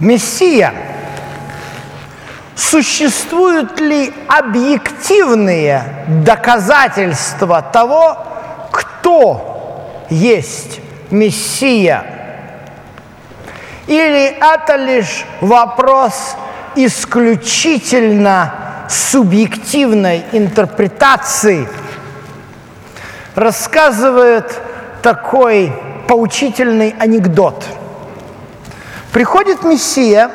Мессия. Существуют ли объективные доказательства того, кто есть Мессия? Или это лишь вопрос исключительно субъективной интерпретации? Рассказывает такой поучительный анекдот. Приходит Мессия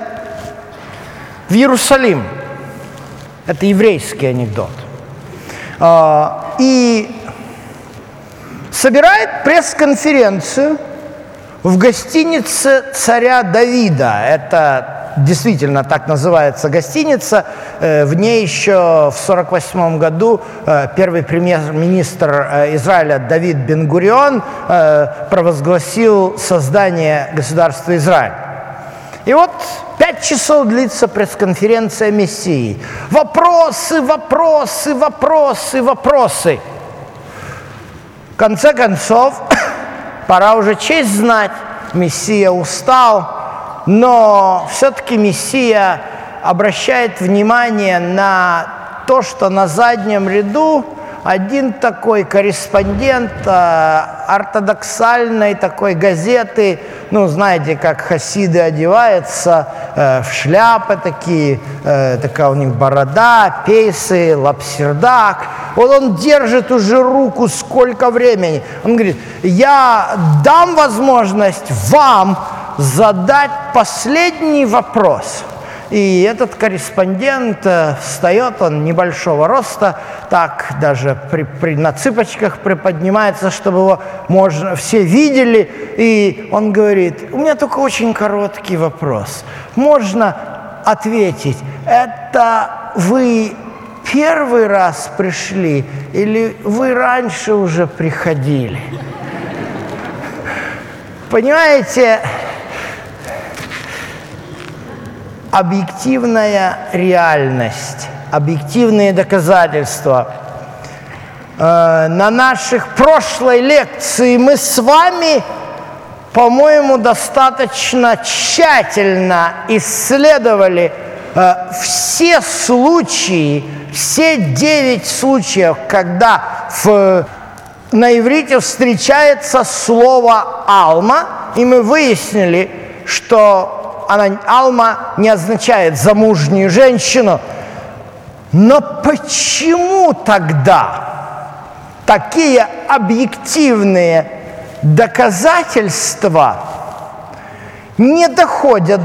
в Иерусалим. Это еврейский анекдот. А, и собирает пресс-конференцию в гостинице царя Давида. Это действительно так называется гостиница. Э, в ней еще в 1948 году э, первый премьер-министр э, Израиля Давид Бенгурион провозгласил создание государства Израиль. И вот пять часов длится пресс-конференция Мессии. Вопросы, вопросы, вопросы, вопросы. В конце концов, пора уже честь знать. Мессия устал, но все-таки Мессия обращает внимание на то, что на заднем ряду один такой корреспондент э, ортодоксальной такой газеты, ну, знаете, как хасиды одеваются, э, в шляпы такие, э, такая у них борода, пейсы, лапсердак. Вот он держит уже руку сколько времени. Он говорит, я дам возможность вам задать последний вопрос. И этот корреспондент э, встает, он небольшого роста, так даже при, при, на цыпочках приподнимается, чтобы его можно, все видели. И он говорит, у меня только очень короткий вопрос. Можно ответить, это вы первый раз пришли или вы раньше уже приходили? Понимаете, объективная реальность, объективные доказательства. Э, на наших прошлой лекции мы с вами, по-моему, достаточно тщательно исследовали э, все случаи, все девять случаев, когда в, на иврите встречается слово «алма», и мы выяснили, что она, Алма не означает замужнюю женщину. Но почему тогда такие объективные доказательства не доходят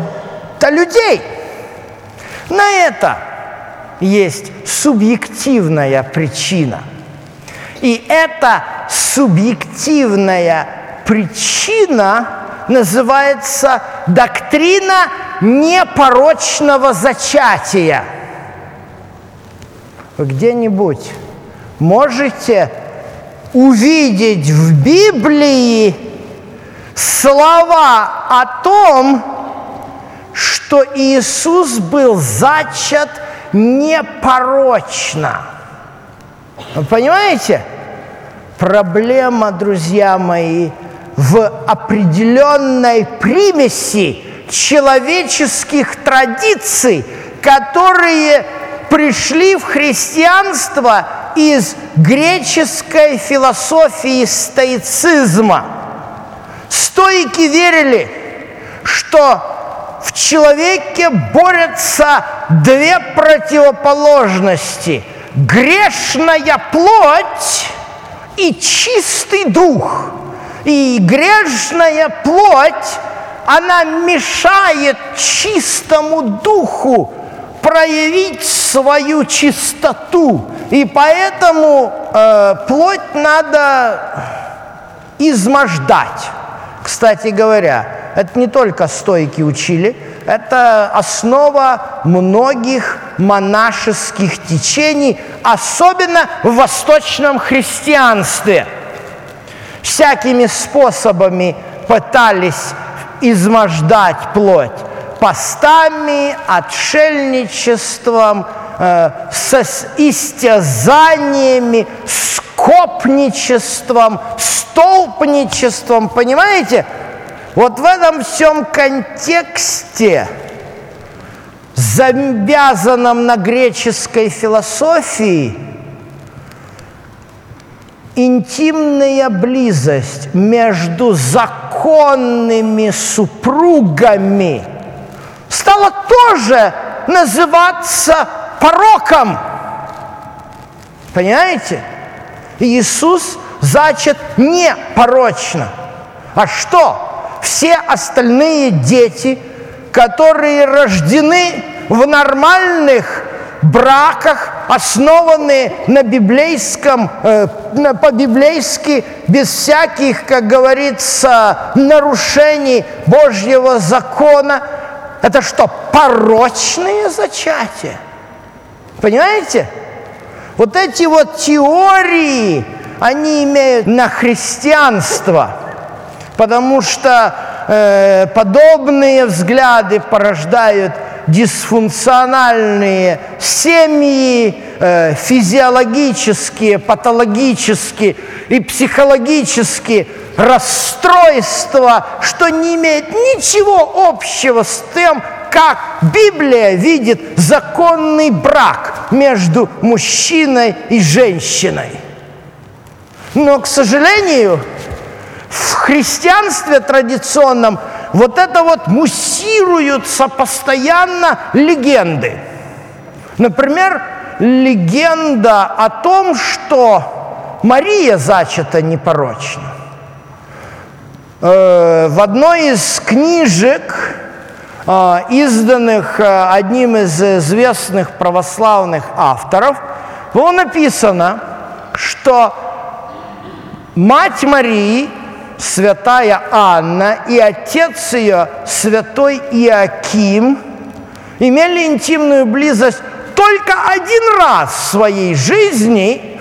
до людей? На это есть субъективная причина. И эта субъективная причина называется доктрина непорочного зачатия. Вы где-нибудь можете увидеть в Библии слова о том, что Иисус был зачат непорочно. Вы понимаете? Проблема, друзья мои, в определенной примеси человеческих традиций, которые пришли в христианство из греческой философии стоицизма. Стойки верили, что в человеке борются две противоположности – грешная плоть и чистый дух – и грешная плоть, она мешает чистому духу проявить свою чистоту. И поэтому э, плоть надо измождать. Кстати говоря, это не только стойки учили, это основа многих монашеских течений, особенно в восточном христианстве – всякими способами пытались измождать плоть постами, отшельничеством, э, со истязаниями, скопничеством, столпничеством, понимаете? Вот в этом всем контексте завязанном на греческой философии, интимная близость между законными супругами стала тоже называться пороком. Понимаете? Иисус зачат не порочно. А что? Все остальные дети, которые рождены в нормальных браках, основанные на библейском, э, по-библейски, без всяких, как говорится, нарушений Божьего закона, это что, порочные зачатия? Понимаете? Вот эти вот теории, они имеют на христианство, потому что э, подобные взгляды порождают дисфункциональные семьи, э, физиологические, патологические и психологические расстройства, что не имеет ничего общего с тем, как Библия видит законный брак между мужчиной и женщиной. Но, к сожалению, в христианстве традиционном вот это вот муссируются постоянно легенды. Например, легенда о том, что Мария зачата непорочно. Э, в одной из книжек, э, изданных э, одним из известных православных авторов, было написано, что мать Марии святая Анна и отец ее, святой Иаким, имели интимную близость только один раз в своей жизни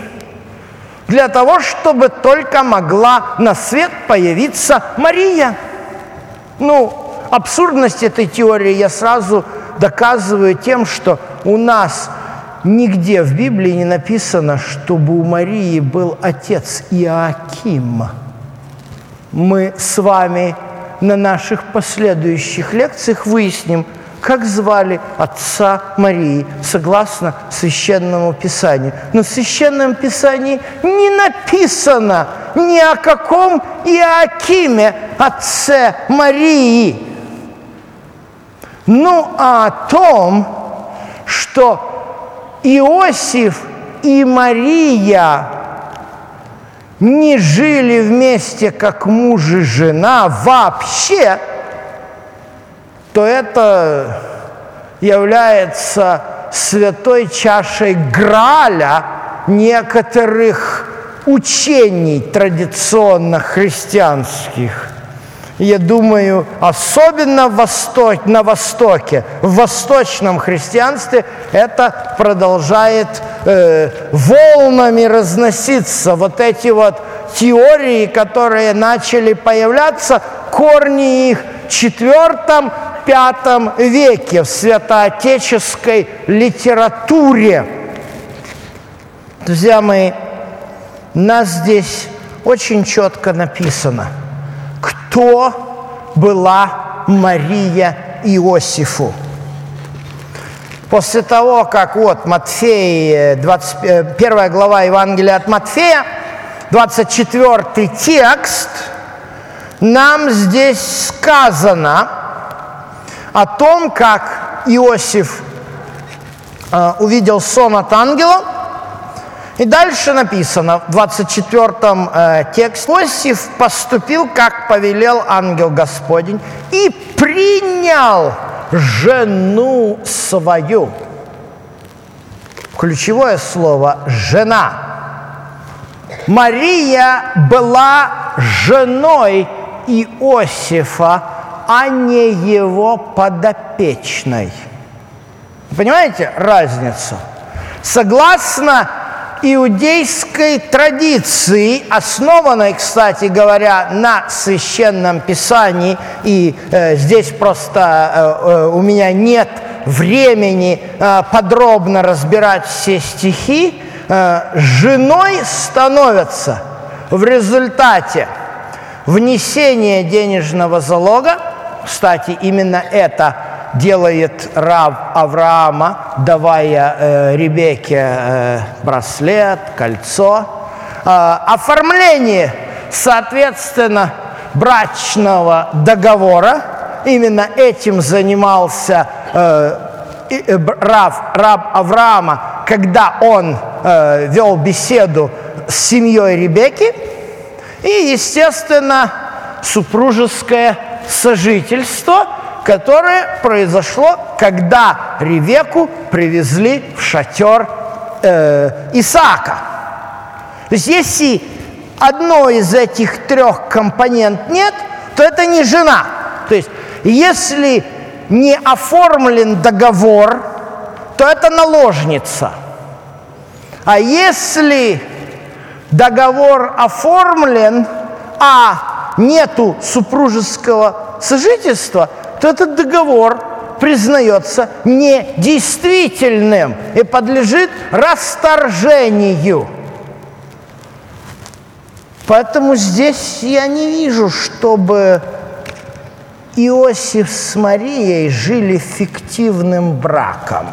для того, чтобы только могла на свет появиться Мария. Ну, абсурдность этой теории я сразу доказываю тем, что у нас нигде в Библии не написано, чтобы у Марии был отец Иоаким мы с вами на наших последующих лекциях выясним, как звали отца Марии, согласно Священному Писанию. Но в Священном Писании не написано ни о каком Иоакиме, отце Марии. Ну, а о том, что Иосиф и Мария не жили вместе как муж и жена вообще, то это является святой чашей Граля некоторых учений традиционно христианских – я думаю, особенно Восток, на Востоке, в восточном христианстве это продолжает э, волнами разноситься. Вот эти вот теории, которые начали появляться, корни их в четвертом, пятом веке в святоотеческой литературе. Друзья мои, нас здесь очень четко написано – кто была Мария Иосифу. После того, как вот Матфей, 20, 1 э, глава Евангелия от Матфея, 24 текст, нам здесь сказано о том, как Иосиф э, увидел сон от ангела – и дальше написано в 24 э, тексте, Иосиф поступил, как повелел ангел Господень, и принял жену свою. Ключевое слово «жена». Мария была женой Иосифа, а не его подопечной. Понимаете разницу? Согласно иудейской традиции, основанной, кстати говоря, на священном писании, и э, здесь просто э, э, у меня нет времени э, подробно разбирать все стихи, э, женой становятся в результате внесения денежного залога, кстати, именно это делает раб Авраама, давая э, Ребекке э, браслет, кольцо. Э, оформление, соответственно, брачного договора. Именно этим занимался э, э, раб, раб Авраама, когда он э, вел беседу с семьей Ребекки. И, естественно, супружеское сожительство, которое произошло, когда Ревеку привезли в шатер э, Исаака. То есть если одной из этих трех компонент нет, то это не жена. То есть если не оформлен договор, то это наложница. А если договор оформлен, а нету супружеского сожительства, то этот договор признается недействительным и подлежит расторжению. Поэтому здесь я не вижу, чтобы Иосиф с Марией жили фиктивным браком.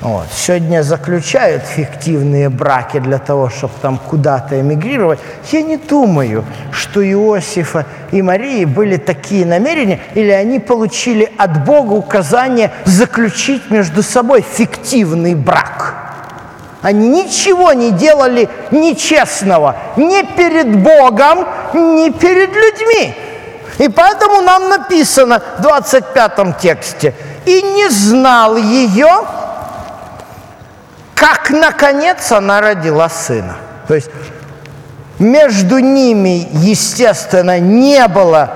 Вот. Сегодня заключают фиктивные браки для того, чтобы там куда-то эмигрировать. Я не думаю, что Иосифа и Марии были такие намерения, или они получили от Бога указание заключить между собой фиктивный брак. Они ничего не делали нечестного ни перед Богом, ни перед людьми. И поэтому нам написано в 25 тексте, «И не знал ее, как, наконец, она родила сына». То есть между ними, естественно, не было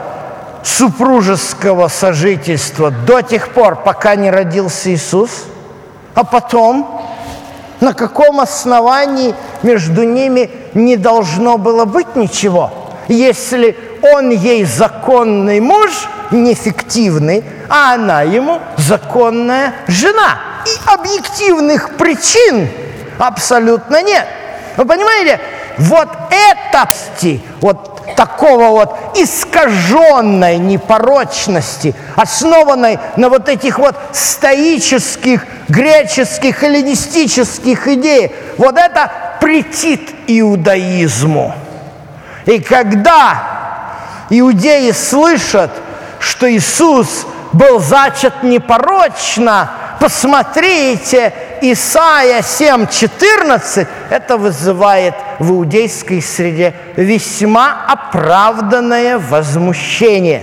супружеского сожительства до тех пор, пока не родился Иисус, а потом на каком основании между ними не должно было быть ничего, если он ей законный муж, не фиктивный, а она ему законная жена. И объективных причин абсолютно нет. Вы понимаете, вот это вот такого вот искаженной непорочности, основанной на вот этих вот стоических, греческих, эллинистических идеях, вот это претит иудаизму. И когда иудеи слышат, что Иисус был зачат непорочно, посмотрите, Исайя 7.14, это вызывает в иудейской среде весьма оправданное возмущение.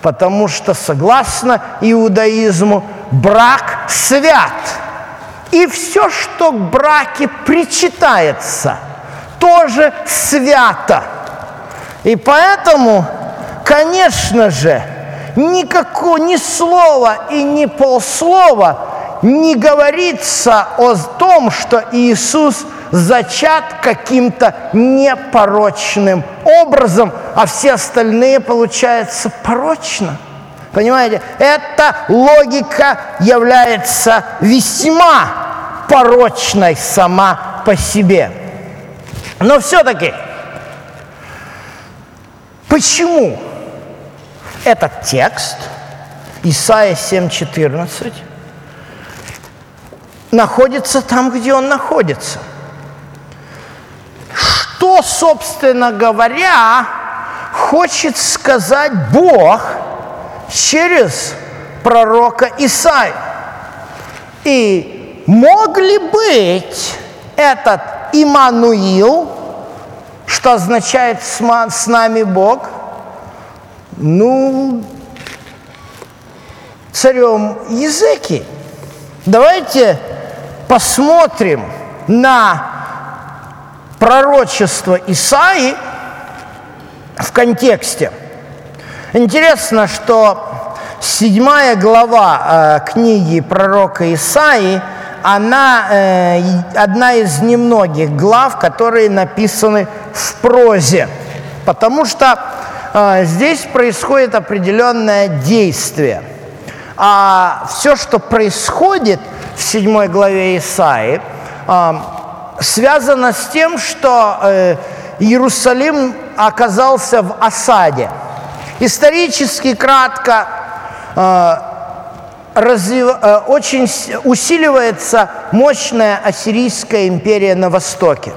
Потому что, согласно иудаизму, брак свят. И все, что к браке причитается, тоже свято. И поэтому, конечно же, никакого ни слова и ни полслова не говорится о том, что Иисус зачат каким-то непорочным образом, а все остальные, получается, порочно. Понимаете? Эта логика является весьма порочной сама по себе. Но все-таки, почему этот текст, Исайя 7.14, находится там, где он находится. Что, собственно говоря, хочет сказать Бог через пророка Исаия? И мог ли быть этот Имануил, что означает «с нами Бог», ну, царем языки? Давайте посмотрим на пророчество Исаи в контексте. Интересно, что седьмая глава э, книги пророка Исаи, она э, одна из немногих глав, которые написаны в прозе, потому что здесь происходит определенное действие. А все, что происходит – в 7 главе Исаи, связано с тем, что э, Иерусалим оказался в осаде. Исторически кратко, э, развив, э, очень усиливается мощная ассирийская империя на Востоке.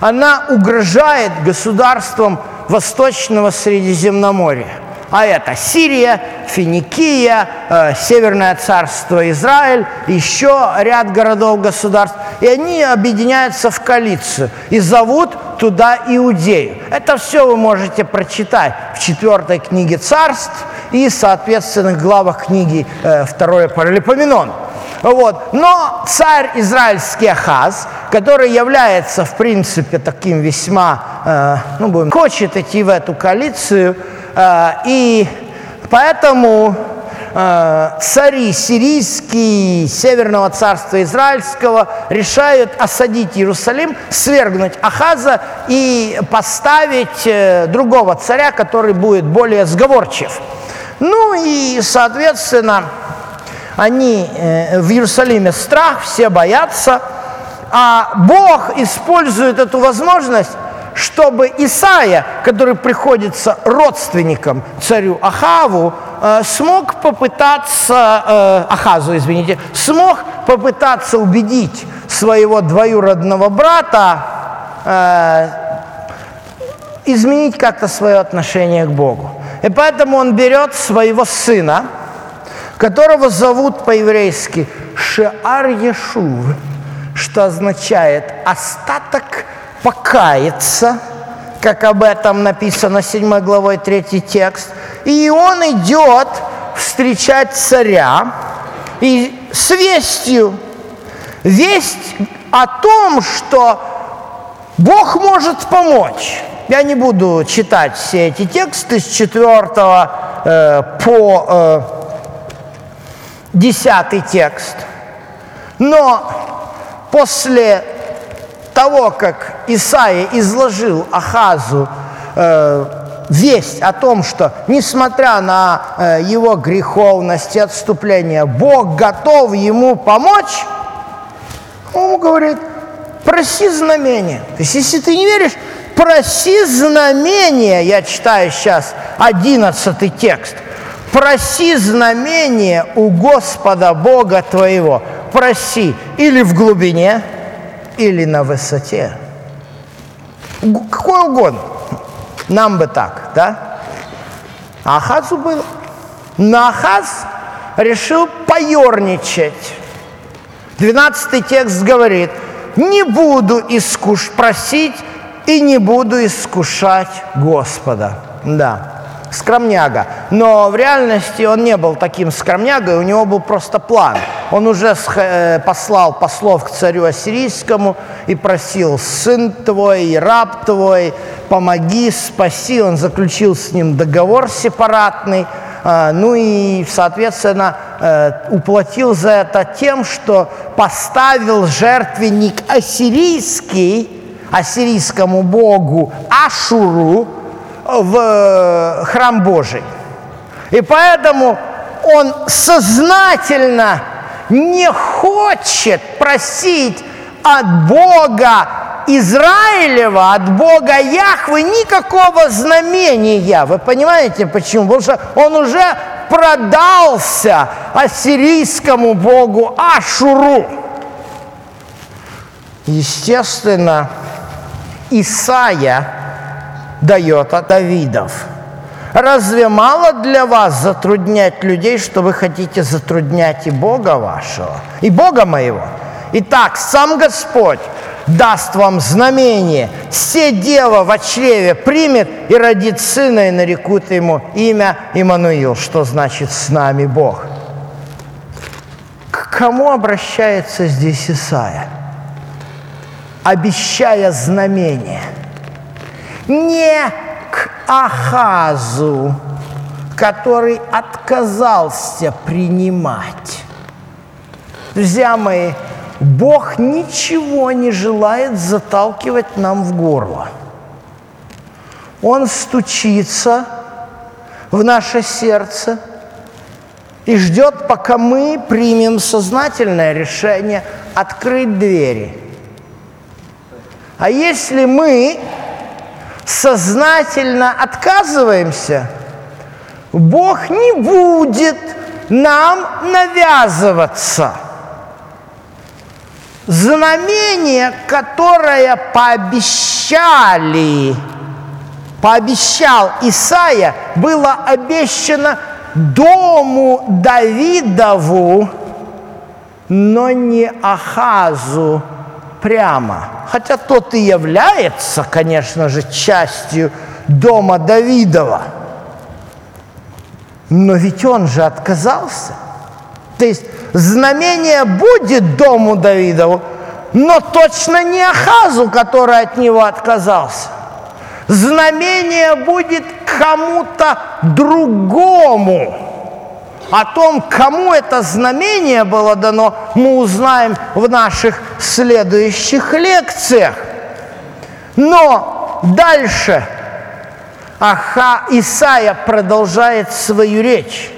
Она угрожает государствам Восточного Средиземноморья. А это Сирия, Финикия, э, Северное царство Израиль, еще ряд городов-государств. И они объединяются в коалицию и зовут туда Иудею. Это все вы можете прочитать в четвертой книге царств и соответственных главах книги э, второе Паралипоменон. Вот. Но царь израильский Ахаз, который является, в принципе, таким весьма, э, ну, будем, хочет идти в эту коалицию, э, и поэтому э, цари сирийские, Северного царства Израильского решают осадить Иерусалим, свергнуть Ахаза и поставить другого царя, который будет более сговорчив. Ну и, соответственно, они в Иерусалиме страх, все боятся, а Бог использует эту возможность, чтобы Исаия, который приходится родственником царю Ахаву, э, смог попытаться, э, Ахазу, извините, смог попытаться убедить своего двоюродного брата изменить как-то свое отношение к Богу. И поэтому он берет своего сына, которого зовут по-еврейски Шеар Ешув, что означает «остаток покаяться», как об этом написано 7 главой 3 текст. И он идет встречать царя и с вестью, весть о том, что Бог может помочь. Я не буду читать все эти тексты с 4 э, по э, десятый текст. Но после того, как Исаия изложил Ахазу э, весть о том, что, несмотря на э, его греховность и отступление, Бог готов ему помочь, он говорит, проси знамение. То есть, если ты не веришь, проси знамение. Я читаю сейчас одиннадцатый текст – проси знамение у Господа Бога твоего. Проси или в глубине, или на высоте. Какой угодно. Нам бы так, да? Ахазу был. Но Ахаз решил поерничать. Двенадцатый текст говорит, не буду искуш просить и не буду искушать Господа. Да скромняга. Но в реальности он не был таким скромнягой, у него был просто план. Он уже э, послал послов к царю ассирийскому и просил, сын твой, раб твой, помоги, спаси. Он заключил с ним договор сепаратный, а, ну и, соответственно, э, уплатил за это тем, что поставил жертвенник ассирийский, ассирийскому богу Ашуру, в э, храм Божий. И поэтому он сознательно не хочет просить от Бога Израилева, от Бога Яхвы никакого знамения. Вы понимаете почему? Потому что он уже продался ассирийскому богу Ашуру. Естественно, Исаия дает от Давидов. Разве мало для вас затруднять людей, что вы хотите затруднять и Бога вашего, и Бога моего? Итак, сам Господь даст вам знамение. Все дева в чреве примет и родит сына, и нарекут ему имя Имануил, что значит «с нами Бог». К кому обращается здесь Исаия? Обещая знамение – не к Ахазу, который отказался принимать. Друзья мои, Бог ничего не желает заталкивать нам в горло. Он стучится в наше сердце и ждет, пока мы примем сознательное решение открыть двери. А если мы сознательно отказываемся, Бог не будет нам навязываться. Знамение, которое пообещали, пообещал Исаия, было обещано дому Давидову, но не Ахазу прямо. Хотя тот и является, конечно же, частью дома Давидова – но ведь он же отказался. То есть знамение будет дому Давидову, но точно не Ахазу, который от него отказался. Знамение будет кому-то другому. О том, кому это знамение было дано, мы узнаем в наших следующих лекциях. Но дальше – Аха, Исаия продолжает свою речь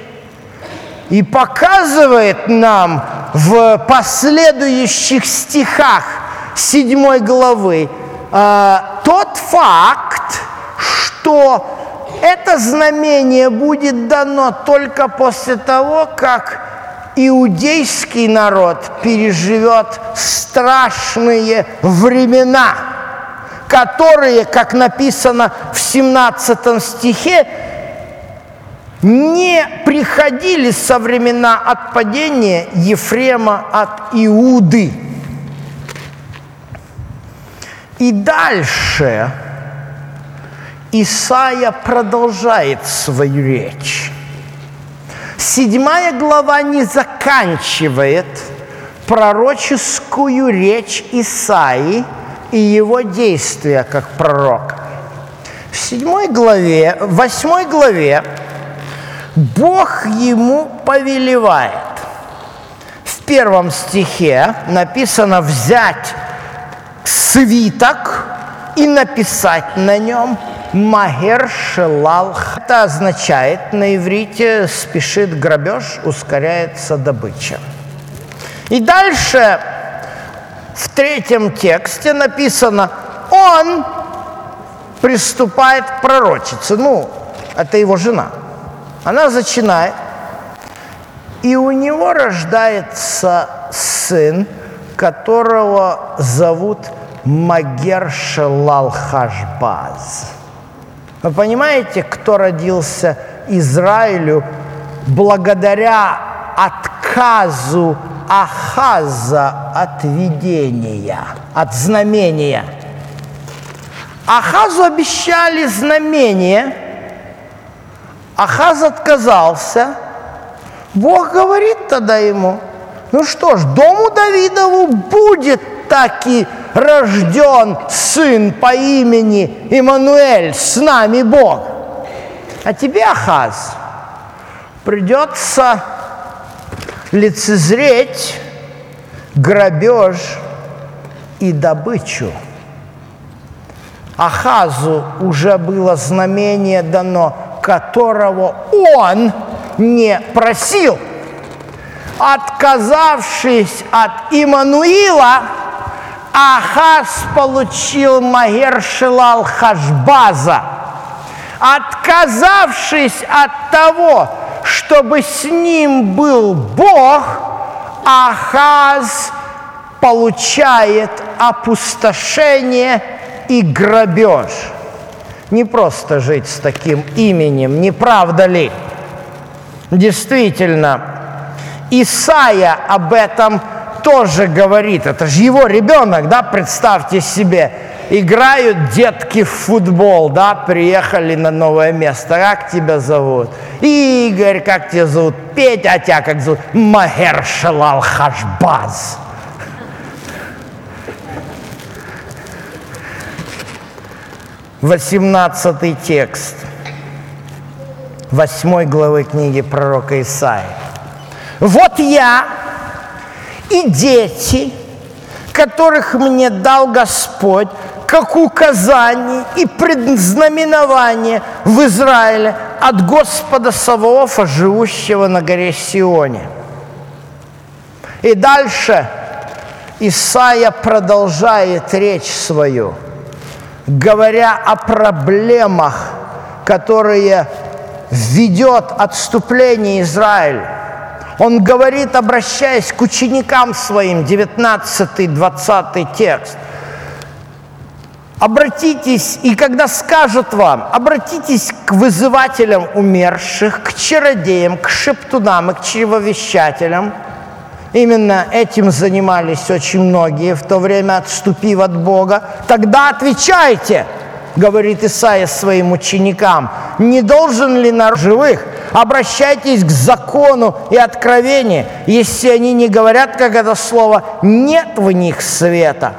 и показывает нам в последующих стихах 7 главы э, тот факт, что это знамение будет дано только после того, как иудейский народ переживет страшные времена – которые, как написано в 17 стихе, не приходили со времена отпадения Ефрема от Иуды. И дальше Исаия продолжает свою речь. Седьмая глава не заканчивает пророческую речь Исаии – и его действия как пророк. В седьмой главе, в восьмой главе Бог ему повелевает. В первом стихе написано взять свиток и написать на нем Магер Шелал. Это означает на иврите спешит грабеж, ускоряется добыча. И дальше в третьем тексте написано, он приступает к пророчице. Ну, это его жена. Она зачинает, и у него рождается сын, которого зовут Магер Шелал Хашбаз. Вы понимаете, кто родился Израилю благодаря отказу Ахаза от видения, от знамения. Ахазу обещали знамение, Ахаз отказался. Бог говорит тогда ему, ну что ж, дому Давидову будет таки рожден сын по имени Имануэль, с нами Бог. А тебе, Ахаз, придется лицезреть грабеж и добычу. Ахазу уже было знамение дано, которого он не просил. Отказавшись от Имануила, Ахаз получил Магер Шилал Хашбаза. Отказавшись от того, чтобы с ним был Бог, Ахаз получает опустошение и грабеж. Не просто жить с таким именем, не правда ли? Действительно, Исаия об этом тоже говорит. Это же его ребенок, да, представьте себе играют детки в футбол, да, приехали на новое место. Как тебя зовут? Игорь, как тебя зовут? Петя, а тебя как зовут? Магер Шалал Хашбаз. Восемнадцатый текст восьмой главы книги пророка Исаия. Вот я и дети, которых мне дал Господь, как указание и предзнаменование в Израиле от Господа Саваофа, живущего на горе Сионе. И дальше Исаия продолжает речь свою, говоря о проблемах, которые ведет отступление Израиля. Он говорит, обращаясь к ученикам своим, 19-20 текст. Обратитесь, и когда скажут вам, обратитесь к вызывателям умерших, к чародеям, к шептунам и к чревовещателям. Именно этим занимались очень многие в то время, отступив от Бога. Тогда отвечайте – говорит Исаия своим ученикам, не должен ли народ живых? Обращайтесь к закону и откровению, если они не говорят, как это слово, нет в них света.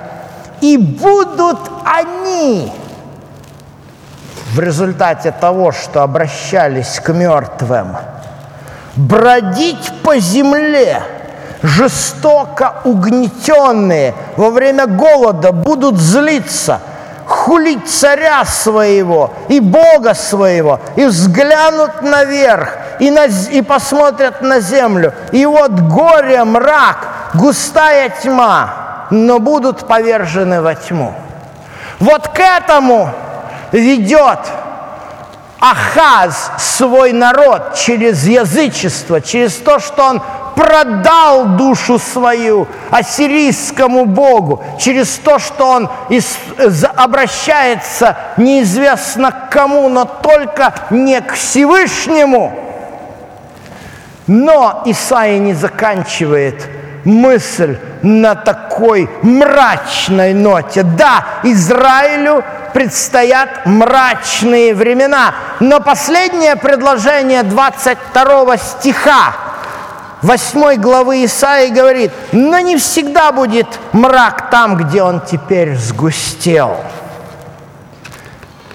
И будут они. В результате того, что обращались к мертвым, бродить по земле, жестоко угнетенные во время голода будут злиться – хулить царя своего и Бога своего, и взглянут наверх, и, на, и посмотрят на землю, и вот горе, мрак, густая тьма, но будут повержены во тьму. Вот к этому ведет Ахаз свой народ через язычество, через то, что он продал душу свою ассирийскому богу через то, что он обращается неизвестно к кому, но только не к Всевышнему. Но Исаия не заканчивает мысль на такой мрачной ноте. Да, Израилю предстоят мрачные времена, но последнее предложение 22 стиха 8 главы Исаии говорит, но не всегда будет мрак там, где он теперь сгустел.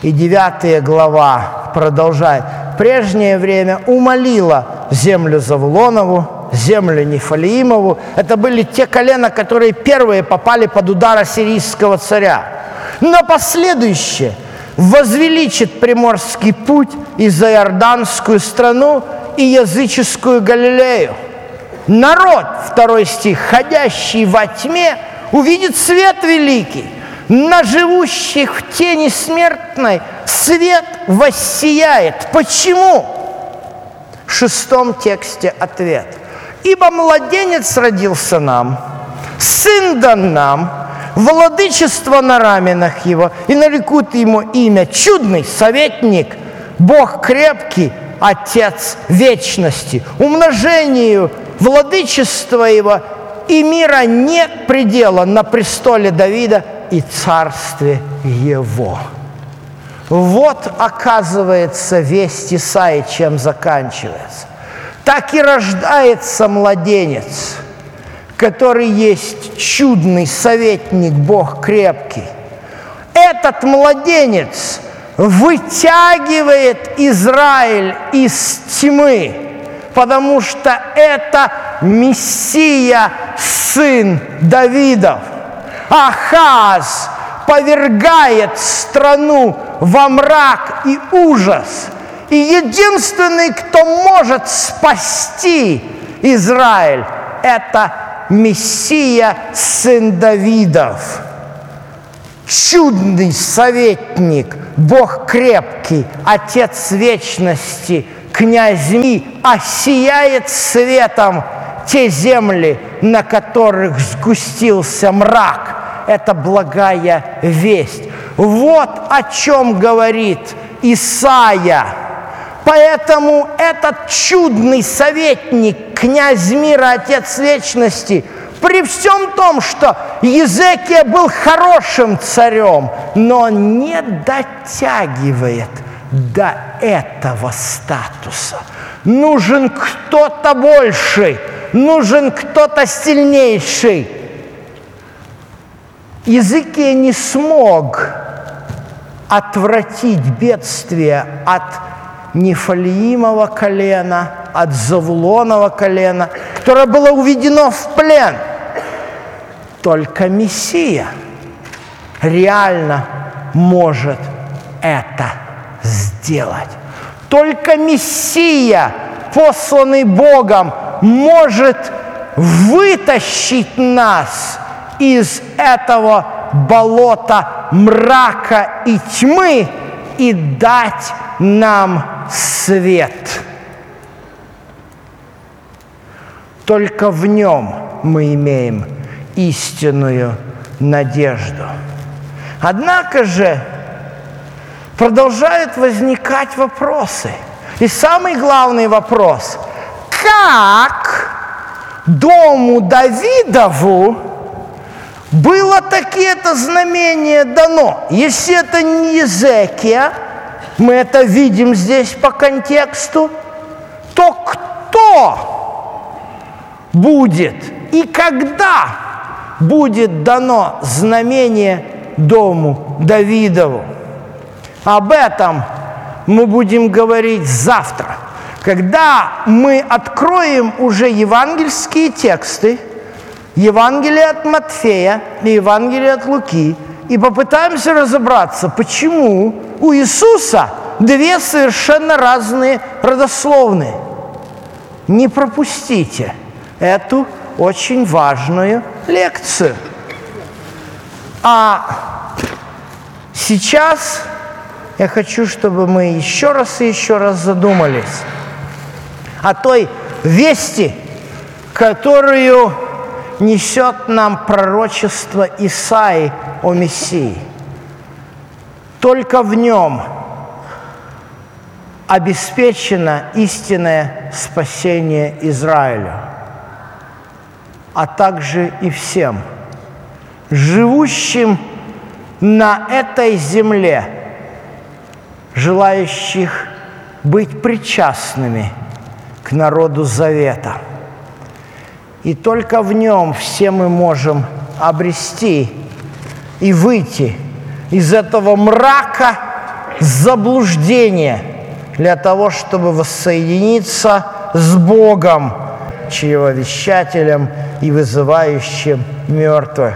И 9 глава продолжает. Прежнее время умолила землю Завулонову, землю Нефалиимову. Это были те колена, которые первые попали под удар ассирийского царя. Но последующее возвеличит приморский путь и за Иорданскую страну и языческую Галилею – народ, второй стих, ходящий во тьме, увидит свет великий. На живущих в тени смертной свет воссияет. Почему? В шестом тексте ответ. «Ибо младенец родился нам, сын дан нам, владычество на раменах его, и нарекут ему имя чудный советник, Бог крепкий, Отец вечности, умножению владычества его и мира нет предела на престоле Давида и царстве его. Вот, оказывается, весть Исаи, чем заканчивается. Так и рождается младенец, который есть чудный советник, Бог крепкий. Этот младенец вытягивает Израиль из тьмы – потому что это Мессия, сын Давидов. Ахаз повергает страну во мрак и ужас. И единственный, кто может спасти Израиль, это Мессия, сын Давидов. Чудный советник, Бог крепкий, Отец вечности – князьми осияет светом те земли, на которых сгустился мрак. Это благая весть. Вот о чем говорит Исаия. Поэтому этот чудный советник, князь мира, отец вечности, при всем том, что Езекия был хорошим царем, но не дотягивает – до этого статуса. Нужен кто-то больший, нужен кто-то сильнейший. Языке не смог отвратить бедствие от Нефалиимова колена, от Завулонова колена, которое было уведено в плен. Только Мессия реально может это сделать. Только Мессия, посланный Богом, может вытащить нас из этого болота мрака и тьмы и дать нам свет. только в нем мы имеем истинную надежду. Однако же продолжают возникать вопросы. И самый главный вопрос – как дому Давидову было такие-то знамение дано? Если это не Езекия, мы это видим здесь по контексту, то кто будет и когда будет дано знамение дому Давидову? Об этом мы будем говорить завтра, когда мы откроем уже евангельские тексты, Евангелие от Матфея и Евангелие от Луки, и попытаемся разобраться, почему у Иисуса две совершенно разные родословные. Не пропустите эту очень важную лекцию. А сейчас я хочу, чтобы мы еще раз и еще раз задумались о той вести, которую несет нам пророчество Исаи о Мессии. Только в нем обеспечено истинное спасение Израилю, а также и всем, живущим на этой земле, желающих быть причастными к народу Завета. И только в нем все мы можем обрести и выйти из этого мрака заблуждения для того, чтобы воссоединиться с Богом, чревовещателем и вызывающим мертвых.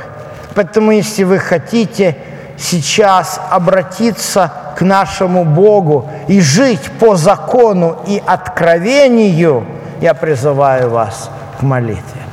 Поэтому, если вы хотите сейчас обратиться к нашему Богу и жить по закону и откровению, я призываю вас к молитве.